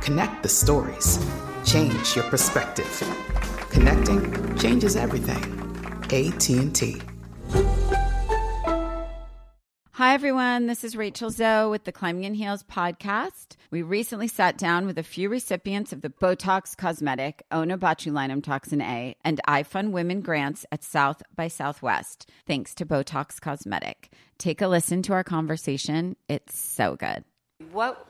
Connect the stories. Change your perspective. Connecting changes everything. AT&T. Hi, everyone. This is Rachel Zoe with the Climbing in Heels podcast. We recently sat down with a few recipients of the Botox Cosmetic, Onabotulinum Toxin A, and iFund Women grants at South by Southwest, thanks to Botox Cosmetic. Take a listen to our conversation. It's so good. What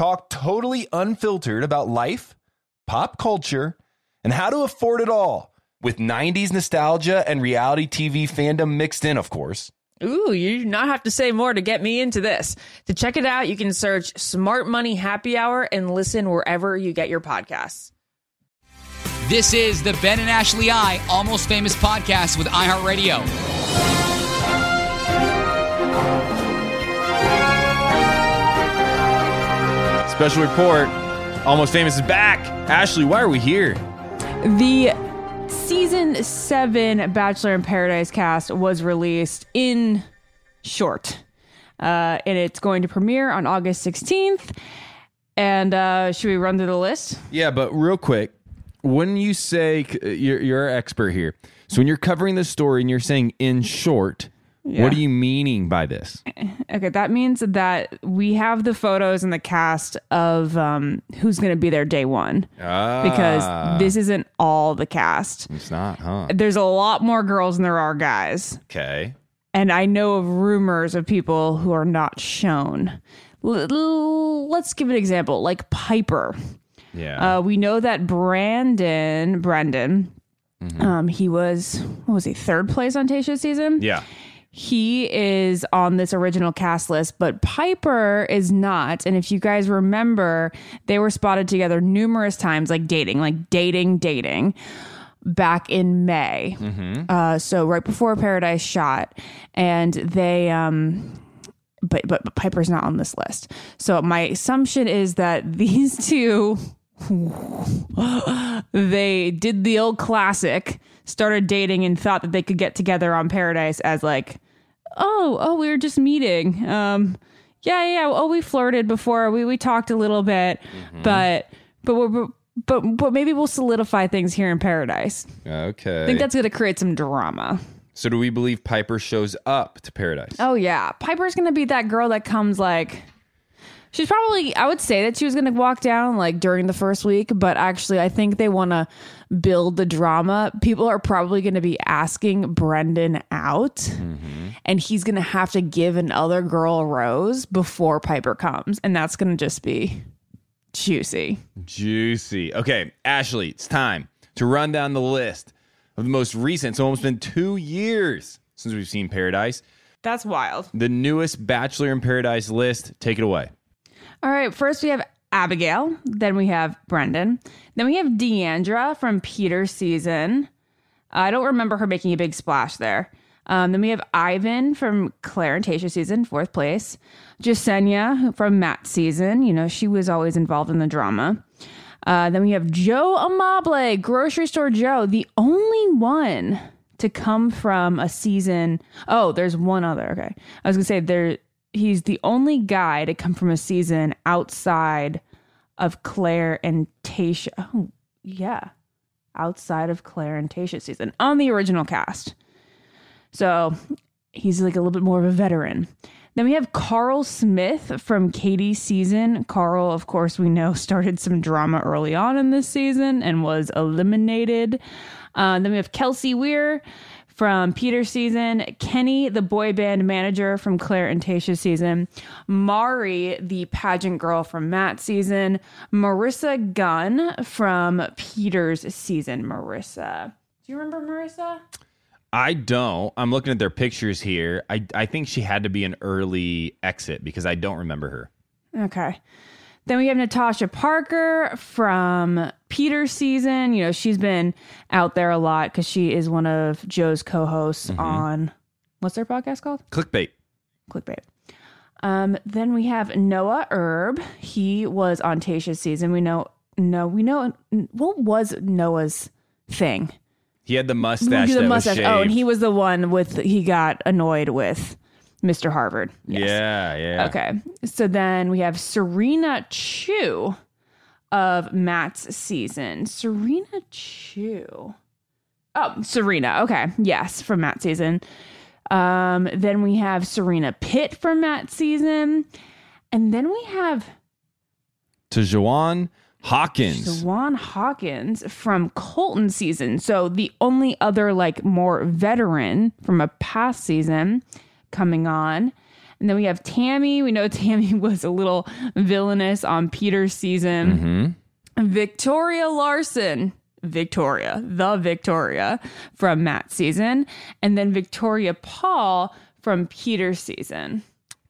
talk totally unfiltered about life, pop culture, and how to afford it all with 90s nostalgia and reality TV fandom mixed in, of course. Ooh, you do not have to say more to get me into this. To check it out, you can search Smart Money Happy Hour and listen wherever you get your podcasts. This is the Ben and Ashley I Almost Famous podcast with iHeartRadio. Special report Almost Famous is back. Ashley, why are we here? The season seven Bachelor in Paradise cast was released in short. Uh, and it's going to premiere on August 16th. And uh, should we run through the list? Yeah, but real quick, when you say you're, you're an expert here, so when you're covering the story and you're saying in short, Yeah. what are you meaning by this? Okay, that means that we have the photos and the cast of um, who's going to be there day one. Ah. Because this isn't all the cast. It's not, huh? There's a lot more girls than there are guys. Okay. And I know of rumors of people who are not shown. L- let's give an example like Piper. Yeah. Uh, we know that Brandon, Brendan, um, he was what was he third place on Tayshia's season? yeah. He is on this original cast list, but Piper is not. And if you guys remember, they were spotted together numerous times, like dating, like dating, dating, back in May. Uh, so right before Paradise shot, and they um, but, but but Piper's not on this list. So my assumption is that these two they did the old classic, started dating and thought that they could get together on Paradise as like, oh, oh, we were just meeting. Um yeah, yeah, oh, we flirted before. We we talked a little bit, but but we're but but maybe we'll solidify things here in Paradise. Okay. I think that's going to create some drama. so do we believe Piper shows up to paradise? Oh yeah, Piper's gonna be that girl that comes like. She's probably. I would say that she was gonna walk down like during the first week, but actually, I think they want to build the drama. People are probably gonna be asking Brendan out, mm-hmm. and he's gonna have to give another girl a rose before Piper comes, and that's gonna just be juicy. Juicy. Okay, Ashley, it's time to run down the list of the most recent. It's almost been two years since we've seen Paradise. That's wild. The newest Bachelor in Paradise list. Take it away. All right, first we have Abigail, then we have Brendan, then we have Deandra from Peter's season. I don't remember her making a big splash there. Um, then we have Ivan from Clare and Tayshia season, fourth place. Jessenia from Matt's season. You know, she was always involved in the drama. Uh, then we have Joe Amabile, grocery store Joe, the only one to come from a season. Oh, there's one other. Okay, I was gonna say there. He's the only guy to come from a season outside of Clare and Tayshia. Oh, yeah, outside of Clare and Tayshia season on the original cast. So he's like a little bit more of a veteran. Then we have Karl Smith from Katie's season. Karl, of course, we know started some drama early on in this season and was eliminated. Uh, then we have Kelsey Weir from Peter's season, Kenny, the boy band manager from Clare and Tayshia's season, Mari, the pageant girl from Matt's season, Maurissa Gunn from Peter's season. Maurissa. Do you remember Maurissa? I don't. I'm looking at their pictures here. I, I think she had to be an early exit because I don't remember her. Okay. Then we have Natasha Parker from Peter's season. You know, she's been out there a lot because she is one of Joe's co hosts on what's their podcast called? Clickbait. Clickbait. Um, then we have Noah Erb. He was on Tayshia's season. We know, no, we know what was Noah's thing? He had the mustache the that mustache. Oh, and he was the one with he got annoyed with Mr. Harvard. Yes. Yeah, yeah. Okay. So then we have Serena Chew of Matt's season. Serena Chew. Oh, Serena. Okay. Yes, from Matt's season. Um, then we have Serena Pitt from Matt's season. And then we have Tahzjuan Hawkins. Juwan Hawkins from Colton season. So the only other like more veteran from a past season coming on. And then we have Tammy. We know Tammy was a little villainous on Peter's season. Victoria Larson. Victoria, the Victoria from Matt's season. And then Victoria Paul from Peter's season.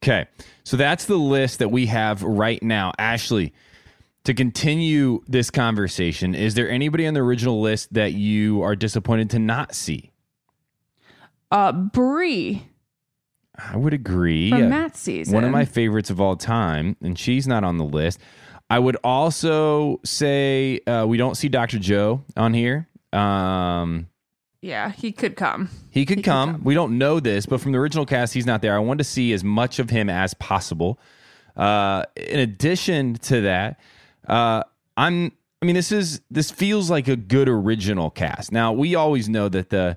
Okay. So that's the list that we have right now. Ashley, to continue this conversation, is there anybody on the original list that you are disappointed to not see? Uh Bree I would agree. from Matt's season. One of my favorites of all time, and she's not on the list. I would also say uh, we don't see Dr. Joe on here. Um, Yeah, he could come. he could come. We don't know this, but from the original cast, he's not there. I wanted to see as much of him as possible. Uh, in addition to that, uh, I'm. I mean, this is this feels like a good original cast. Now we always know that the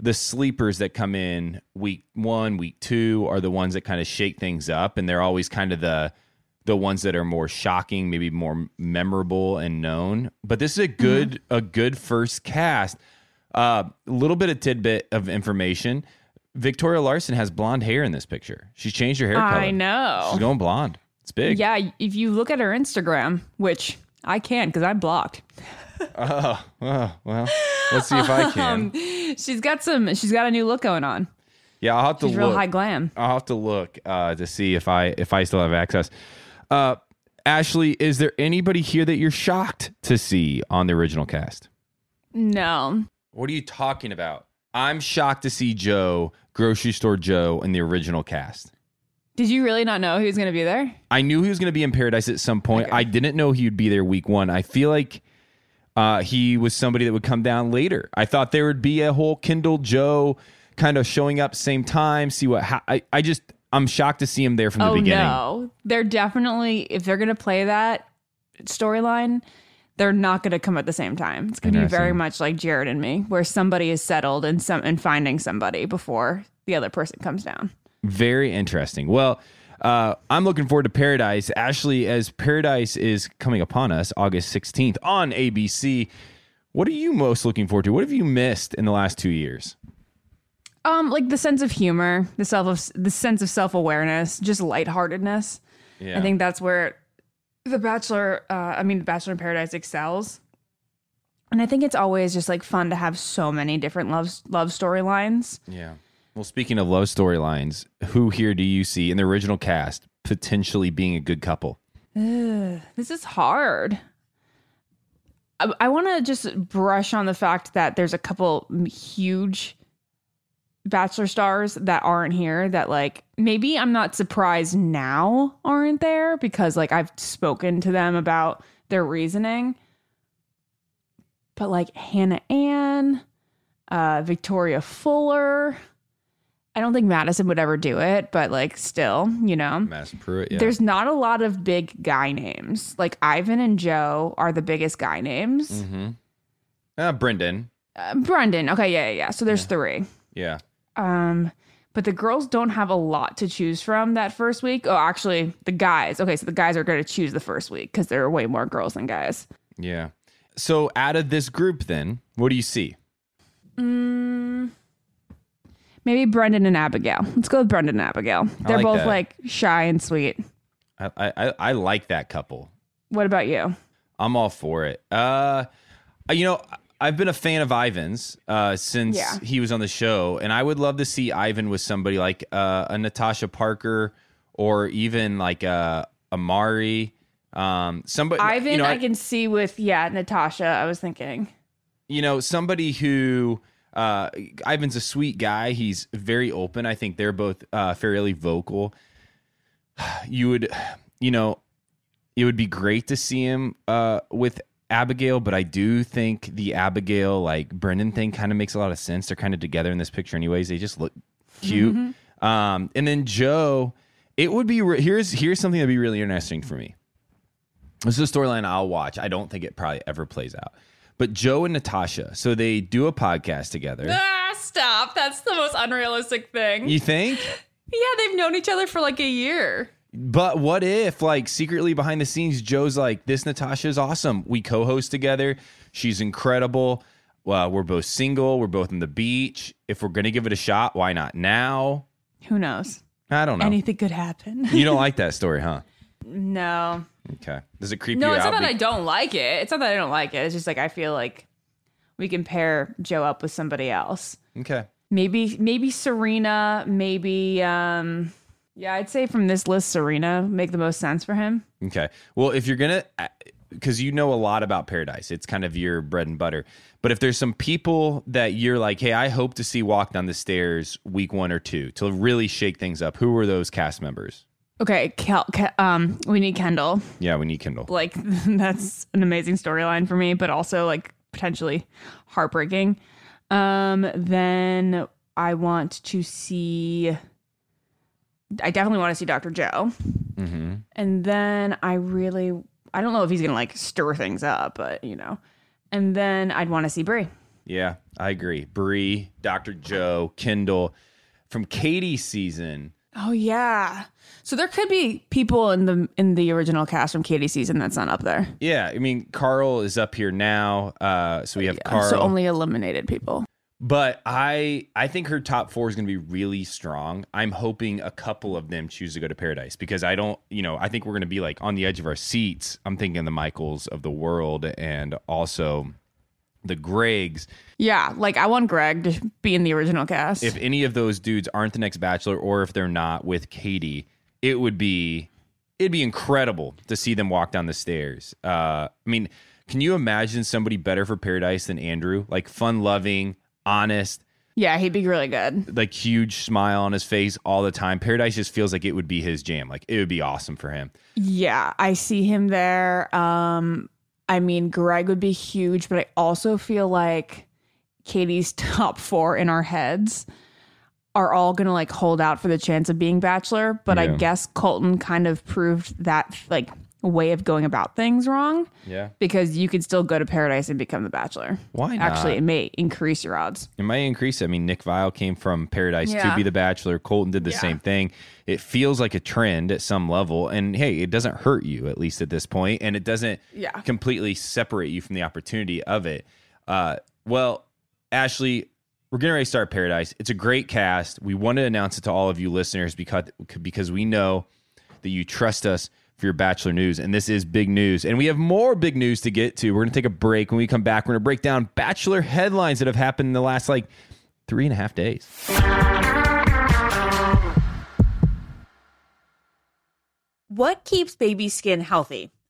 the sleepers that come in week one, week two are the ones that kind of shake things up, and they're always kind of the the ones that are more shocking, maybe more memorable and known. But this is a mm-hmm. good a good first cast. A little bit of tidbit of information. Victoria Larson has blonde hair in this picture. She's changed her hair color. I know. She's going blonde. It's big. Yeah, if you look at her Instagram, which I can because I'm blocked. Oh, oh, well, let's see if I can. Um, she's got some. She's got a new look going on. yeah, I'll have to look. Real high glam. I'll have to look uh, to see if I if I still have access. Uh, Ashley, is there anybody here that you're shocked to see on the original cast? No, What are you talking about? I'm shocked to see Joe, grocery store Joe, in the original cast. did you really not know he was going to be there? I knew he was going to be in Paradise at some point. Okay. I didn't know he would be there week one. I feel like uh, he was somebody that would come down later. I thought there would be a whole Kendall Joe kind of showing up same time. See what ha- I I just I'm shocked to see him there from the oh beginning. no, they're definitely if they're going to play that storyline, they're not going to come at the same time. It's going to be very much like Jared and me, where somebody is settled and some and finding somebody before the other person comes down. Very interesting. Well, uh, I'm looking forward to Paradise. Ashley, as Paradise is coming upon us August 16th on ABC, what are you most looking forward to? What have you missed in the last two years? Um, like the sense of humor, the self of the sense of self awareness, just lightheartedness. Yeah. I think that's where the Bachelor, uh, I mean, the Bachelor in Paradise excels. And I think it's always just like fun to have so many different love love storylines. Yeah. Well, speaking of love storylines, who here do you see in the original cast potentially being a good couple? This is hard. I, I want to just brush on the fact that there's a couple huge Bachelor stars that aren't here that like maybe I'm not surprised now aren't there because like I've spoken to them about their reasoning. But like Hannah Ann, uh, Victoria Fuller. I don't think Madison would ever do it, but like still, you know. Madison Prewett. Yeah. There's not a lot of big guy names. Like Ivan and Joe are the biggest guy names. mm-hmm. uh, Brendan. Uh, Brendan, okay, yeah, yeah, yeah. So there's three. Yeah. Um, but the girls don't have a lot to choose from that first week. Oh, actually, the guys. Okay, so the guys are going to choose the first week because there are way more girls than guys. Yeah. So out of this group, then, what do you see? Mm, maybe Brendan and Abigail. Let's go with Brendan and Abigail. They're like both that. like shy and sweet. I, I I like that couple. What about you? I'm all for it. Uh, you know, I've been a fan of Ivan's uh, since Yeah. he was on the show, and I would love to see Ivan with somebody like uh, a Natasha Parker or even like uh, Amari. Um, somebody, Ivan, you know, I, can see with yeah, Natasha. I was thinking. you know, somebody who uh, Ivan's a sweet guy. He's very open. I think they're both uh, fairly vocal. You would, you know, it would be great to see him uh, with Abigail, but I do think the Abigail like Brendan thing kind of makes a lot of sense. They're kind of together in this picture, anyways. They just look cute. Um, and then Joe, it would be re- here's here's something that'd be really interesting for me. This is a storyline I'll watch. I don't think it probably ever plays out. But Joe and Natasha, so they do a podcast together. Ah, stop. That's the most unrealistic thing. You think? Yeah, they've known each other for like a year. But what if, like, secretly behind the scenes, Joe's like, "This Natasha is awesome. We co-host together. She's incredible. Well, we're both single. We're both on the beach. If we're gonna give it a shot, why not now? Who knows? I don't know. Anything could happen. you don't like that story, huh? No. Okay. Does it creep No, you it's not that I don't like it. It's not that I don't like it. It's just like I feel like we can pair Joe up with somebody else. okay. Maybe maybe Serena, maybe um yeah, I'd say from this list Serena make the most sense for him. Okay. Well, if you're gonna, because you know a lot about Paradise, it's kind of your bread and butter. But if there's some people that you're like, hey, I hope to see walk down the stairs week one or two to really shake things up. Who were those cast members? Okay, Ke- um we need Kendall. Yeah, we need Kendall. Like that's an amazing storyline for me, but also like potentially heartbreaking. Um then I want to see I definitely want to see Dr. Joe. Mm-hmm. And then I really, I don't know if he's gonna like stir things up, but you know. And then I'd want to see Brie. Yeah, I agree. Bree, Dr. Joe, Kendall, From Katie's season, Oh yeah. So there could be people in the in the original cast from Katie season that's not up there. yeah, I mean, Karl is up here now. Uh, so we have Karl. So only eliminated people. But I I think her top four is going to be really strong. I'm hoping a couple of them choose to go to Paradise because I don't, you know, I think we're going to be like on the edge of our seats. I'm thinking the Michaels of the world and also the Gregs. Yeah, like I want Greg to be in the original cast. If any of those dudes aren't the next Bachelor, or if they're not with Katie, it would be it'd be incredible to see them walk down the stairs. Uh, I mean, can you imagine somebody better for Paradise than Andrew? Like fun loving, honest, yeah, he'd be really good. like huge smile on his face all the time. Paradise just feels like it would be his jam. Like it would be awesome for him. Yeah, I see him there. Um, I mean, Greg would be huge, but I also feel like Katie's top four in our heads are all gonna like hold out for the chance of being Bachelor. But I guess Colton kind of proved that like way of going about things wrong Yeah. because you could still go to Paradise and become the Bachelor. Why not? Actually, it may increase your odds. It might increase. I mean, Nick Viall came from Paradise to be the Bachelor. Colton did the Yeah. same thing. It feels like a trend at some level. And hey, it doesn't hurt you, at least at this point, And it doesn't Yeah. completely separate you from the opportunity of it. Uh, well, Ashley, we're getting ready to start Paradise. It's a great cast. We want to announce it to all of you listeners because, because we know that you trust us for your Bachelor news. And this is big news. And we have more big news to get to. We're going to take a break. When we come back, we're going to break down Bachelor headlines that have happened in the last like three and a half days. What keeps baby skin healthy?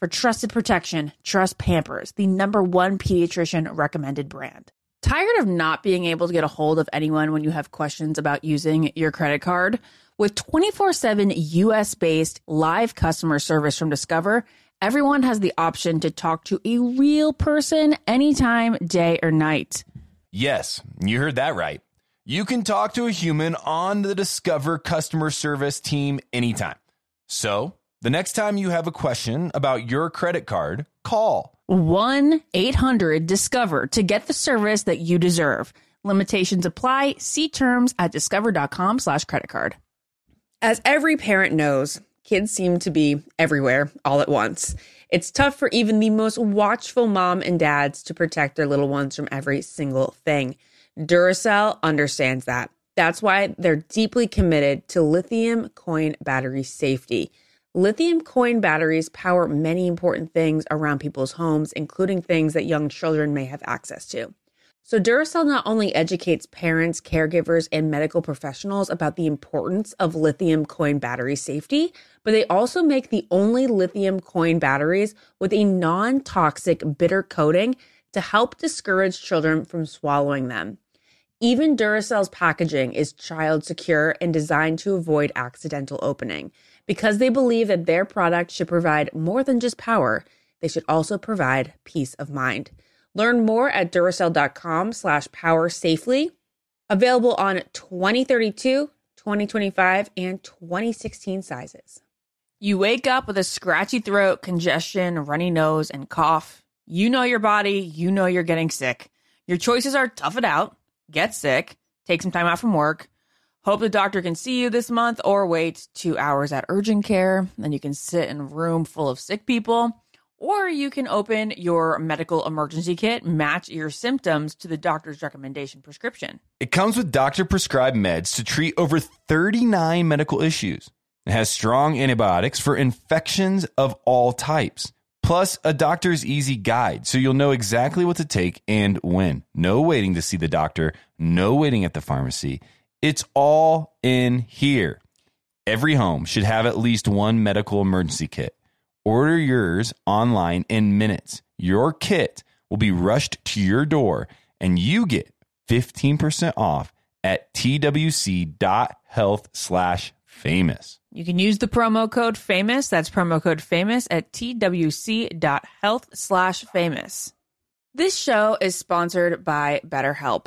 For trusted protection, trust Pampers, the number one pediatrician recommended brand. Tired of not being able to get a hold of anyone when you have questions about using your credit card? With 24 7 US based live customer service from Discover, everyone has the option to talk to a real person anytime, day or night. Yes, you heard that right. You can talk to a human on the Discover customer service team anytime. So, the next time you have a question about your credit card, call 1 800 Discover to get the service that you deserve. Limitations apply. See terms at discover.com slash credit card. As every parent knows, kids seem to be everywhere all at once. It's tough for even the most watchful mom and dads to protect their little ones from every single thing. Duracell understands that. That's why they're deeply committed to lithium coin battery safety. Lithium coin batteries power many important things around people's homes, including things that young children may have access to. So, Duracell not only educates parents, caregivers, and medical professionals about the importance of lithium coin battery safety, but they also make the only lithium coin batteries with a non toxic bitter coating to help discourage children from swallowing them. Even Duracell's packaging is child secure and designed to avoid accidental opening. Because they believe that their product should provide more than just power, they should also provide peace of mind. Learn more at Duracell.com slash power safely. Available on 2032, 2025, and 2016 sizes. You wake up with a scratchy throat, congestion, runny nose, and cough. You know your body, you know you're getting sick. Your choices are tough it out, get sick, take some time out from work, hope the doctor can see you this month, or wait two hours at urgent care. Then you can sit in a room full of sick people. Or you can open your medical emergency kit, match your symptoms to the doctor's recommendation prescription. It comes with doctor prescribed meds to treat over 39 medical issues. It has strong antibiotics for infections of all types, plus a doctor's easy guide so you'll know exactly what to take and when. No waiting to see the doctor, no waiting at the pharmacy. It's all in here. Every home should have at least one medical emergency kit. Order yours online in minutes. Your kit will be rushed to your door and you get 15% off at twc.health slash famous. You can use the promo code famous. That's promo code famous at twc.health slash famous. This show is sponsored by BetterHelp.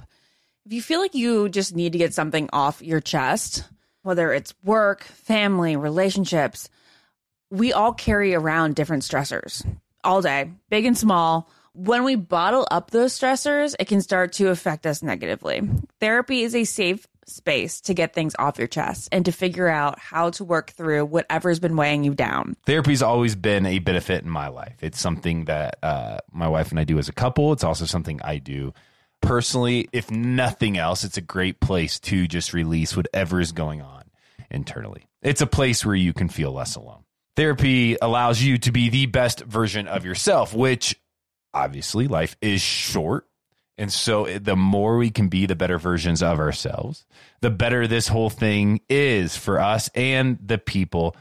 If you feel like you just need to get something off your chest, whether it's work, family, relationships, we all carry around different stressors all day, big and small. When we bottle up those stressors, it can start to affect us negatively. Therapy is a safe space to get things off your chest and to figure out how to work through whatever's been weighing you down. Therapy's always been a benefit in my life. It's something that uh, my wife and I do as a couple. It's also something I do personally. If nothing else, it's a great place to just release whatever is going on internally. It's a place where you can feel less alone. Therapy allows you to be the best version of yourself, which obviously life is short. And so the more we can be the better versions of ourselves, the better this whole thing is for us and the people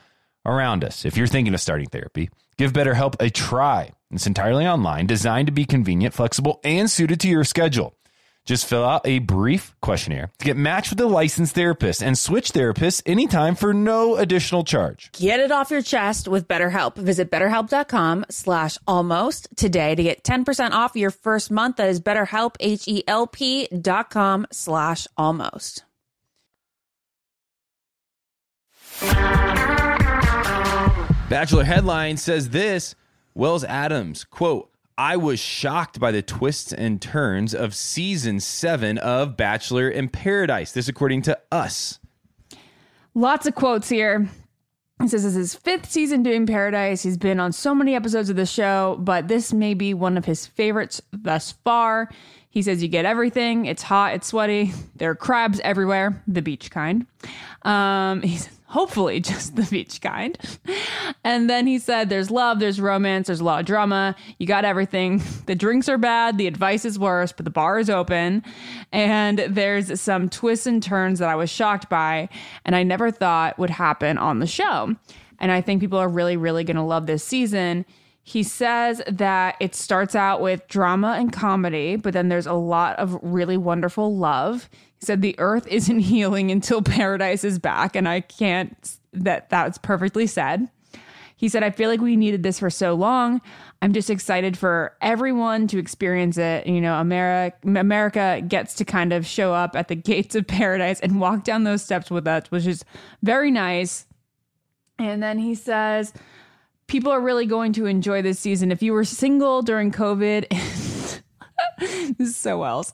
around us. If you're thinking of starting therapy, give BetterHelp a try. It's entirely online, designed to be convenient, flexible, and suited to your schedule. Just fill out a brief questionnaire to get matched with a licensed therapist and switch therapists anytime for no additional charge. Get it off your chest with BetterHelp. Visit betterhelp.com slash almost today to get 10% off your first month. That is betterhelp, H-E-L-P dot com slash almost. Bachelor headline says this Wells Adams, quote, I was shocked by the twists and turns of season seven of Bachelor in Paradise. This, according to us. Lots of quotes here. He says this is his fifth season doing Paradise. He's been on so many episodes of the show, but this may be one of his favorites thus far. He says you get everything. It's hot, it's sweaty. There are crabs everywhere, the beach kind. Um, he's hopefully just the beach kind. And then he said there's love, there's romance, there's a lot of drama. You got everything. The drinks are bad, the advice is worse, but the bar is open. And there's some twists and turns that I was shocked by and I never thought would happen on the show. And I think people are really, really going to love this season. He says that it starts out with drama and comedy, but then there's a lot of really wonderful love. He said the earth isn't healing until paradise is back, and I can't that that's perfectly said. He said, I feel like we needed this for so long. I'm just excited for everyone to experience it. You know, America, America gets to kind of show up at the gates of paradise and walk down those steps with us, which is very nice. And then he says, people are really going to enjoy this season. If you were single during COVID, this is so else.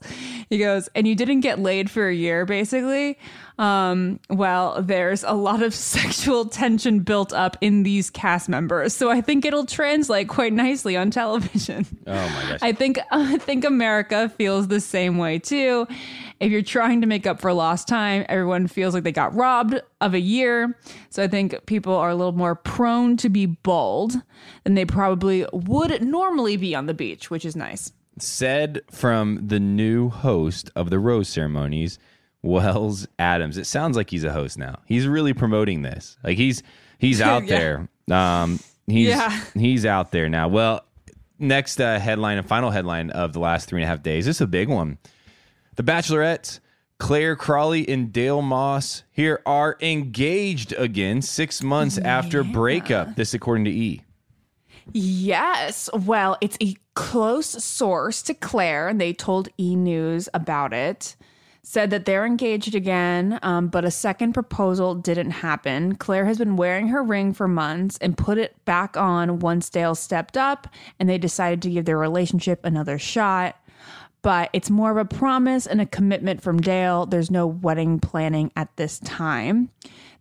He goes, and you didn't get laid for a year, basically. Um, well, there's a lot of sexual tension built up in these cast members, so I think it'll translate quite nicely on television. Oh my gosh! I think I think America feels the same way too. If you're trying to make up for lost time, everyone feels like they got robbed of a year. So I think people are a little more prone to be bold than they probably would normally be on the beach, which is nice said from the new host of the rose ceremonies, Wells Adams. It sounds like he's a host now. He's really promoting this. Like he's he's out Yeah. there. Um, he's Yeah. he's out there now. Well, next uh, headline and final headline of the last three and a half days. This is a big one. The Bachelorettes. Clare Crawley and Dale Moss here are engaged again six months after breakup. This according to E. Yes. Well, it's a close source to Clare, and they told E News about it. Said that they're engaged again, um, but a second proposal didn't happen. Clare has been wearing her ring for months and put it back on once Dale stepped up, and they decided to give their relationship another shot. But it's more of a promise and a commitment from Dale. There's no wedding planning at this time.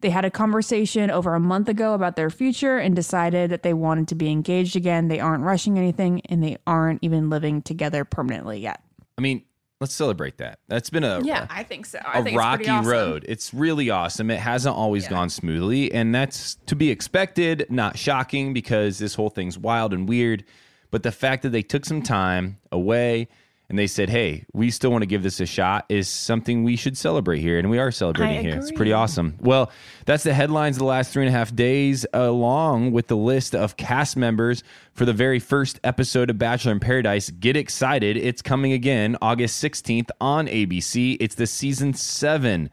They had a conversation over a month ago about their future and decided that they wanted to be engaged again. They aren't rushing anything and they aren't even living together permanently yet. I mean, let's celebrate that. That's been a Yeah, a, I think so. a rocky road. It's really awesome. It hasn't always gone smoothly, and that's to be expected, not shocking because this whole thing's wild and weird. But the fact that they took some time away and they said, "Hey, we still want to give this a shot." Is something we should celebrate here, and we are celebrating I here. It's pretty awesome. Well, that's the headlines of the last three and a half days, along with the list of cast members for the very first episode of Bachelor in Paradise. Get excited! It's coming again, August sixteenth on ABC. It's the season seven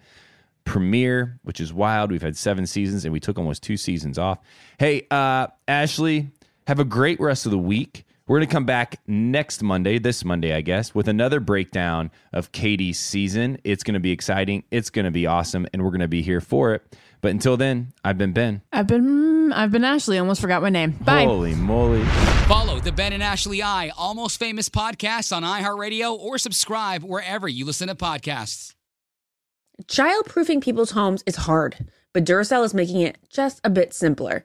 premiere, which is wild. We've had seven seasons and we took almost two seasons off. Hey, uh, Ashley, have a great rest of the week. We're going to come back next Monday, this Monday, I guess, with another breakdown of Katie's season. It's going to be exciting. It's going to be awesome, and we're going to be here for it. But until then, I've been Ben. I've been mm, I've been Ashley. Almost forgot my name. Bye. Holy moly. Follow the Ben and Ashley I Almost Famous podcast on iHeartRadio or subscribe wherever you listen to podcasts. Childproofing people's homes is hard, but Duracell is making it just a bit simpler.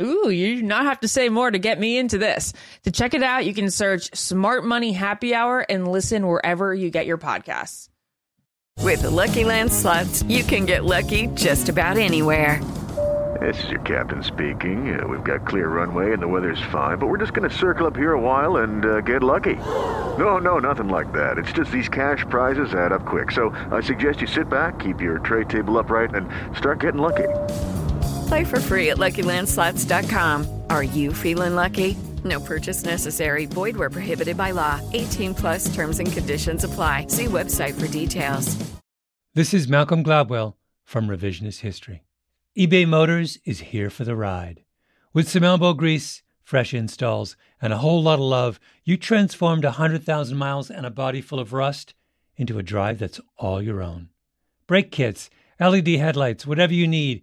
Ooh, you do not have to say more to get me into this. To check it out, you can search Smart Money Happy Hour and listen wherever you get your podcasts. With the Lucky Land slots, you can get lucky just about anywhere. This is your captain speaking. Uh, we've got clear runway and the weather's fine, but we're just going to circle up here a while and uh, get lucky. No, no, nothing like that. It's just these cash prizes add up quick. So I suggest you sit back, keep your tray table upright, and start getting lucky. Play for free at LuckyLandSlots.com. Are you feeling lucky? No purchase necessary. Void where prohibited by law. 18 plus terms and conditions apply. See website for details. This is Malcolm Gladwell from Revisionist History. eBay Motors is here for the ride. With some elbow grease, fresh installs, and a whole lot of love, you transformed a 100,000 miles and a body full of rust into a drive that's all your own. Brake kits, LED headlights, whatever you need,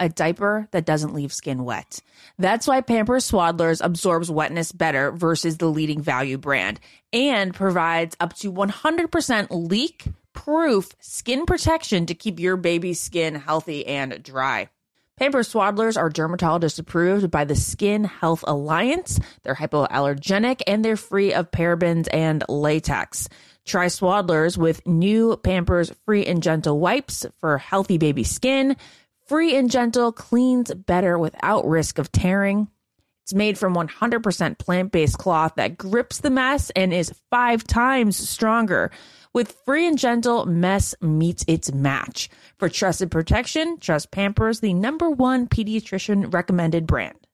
A diaper that doesn't leave skin wet. That's why Pampers Swaddlers absorbs wetness better versus the leading value brand and provides up to 100% leak proof skin protection to keep your baby's skin healthy and dry. Pampers Swaddlers are dermatologist approved by the Skin Health Alliance. They're hypoallergenic and they're free of parabens and latex. Try Swaddlers with new Pampers Free and Gentle wipes for healthy baby skin. Free and Gentle cleans better without risk of tearing. It's made from 100% plant based cloth that grips the mess and is five times stronger. With Free and Gentle, mess meets its match. For trusted protection, trust Pampers, the number one pediatrician recommended brand.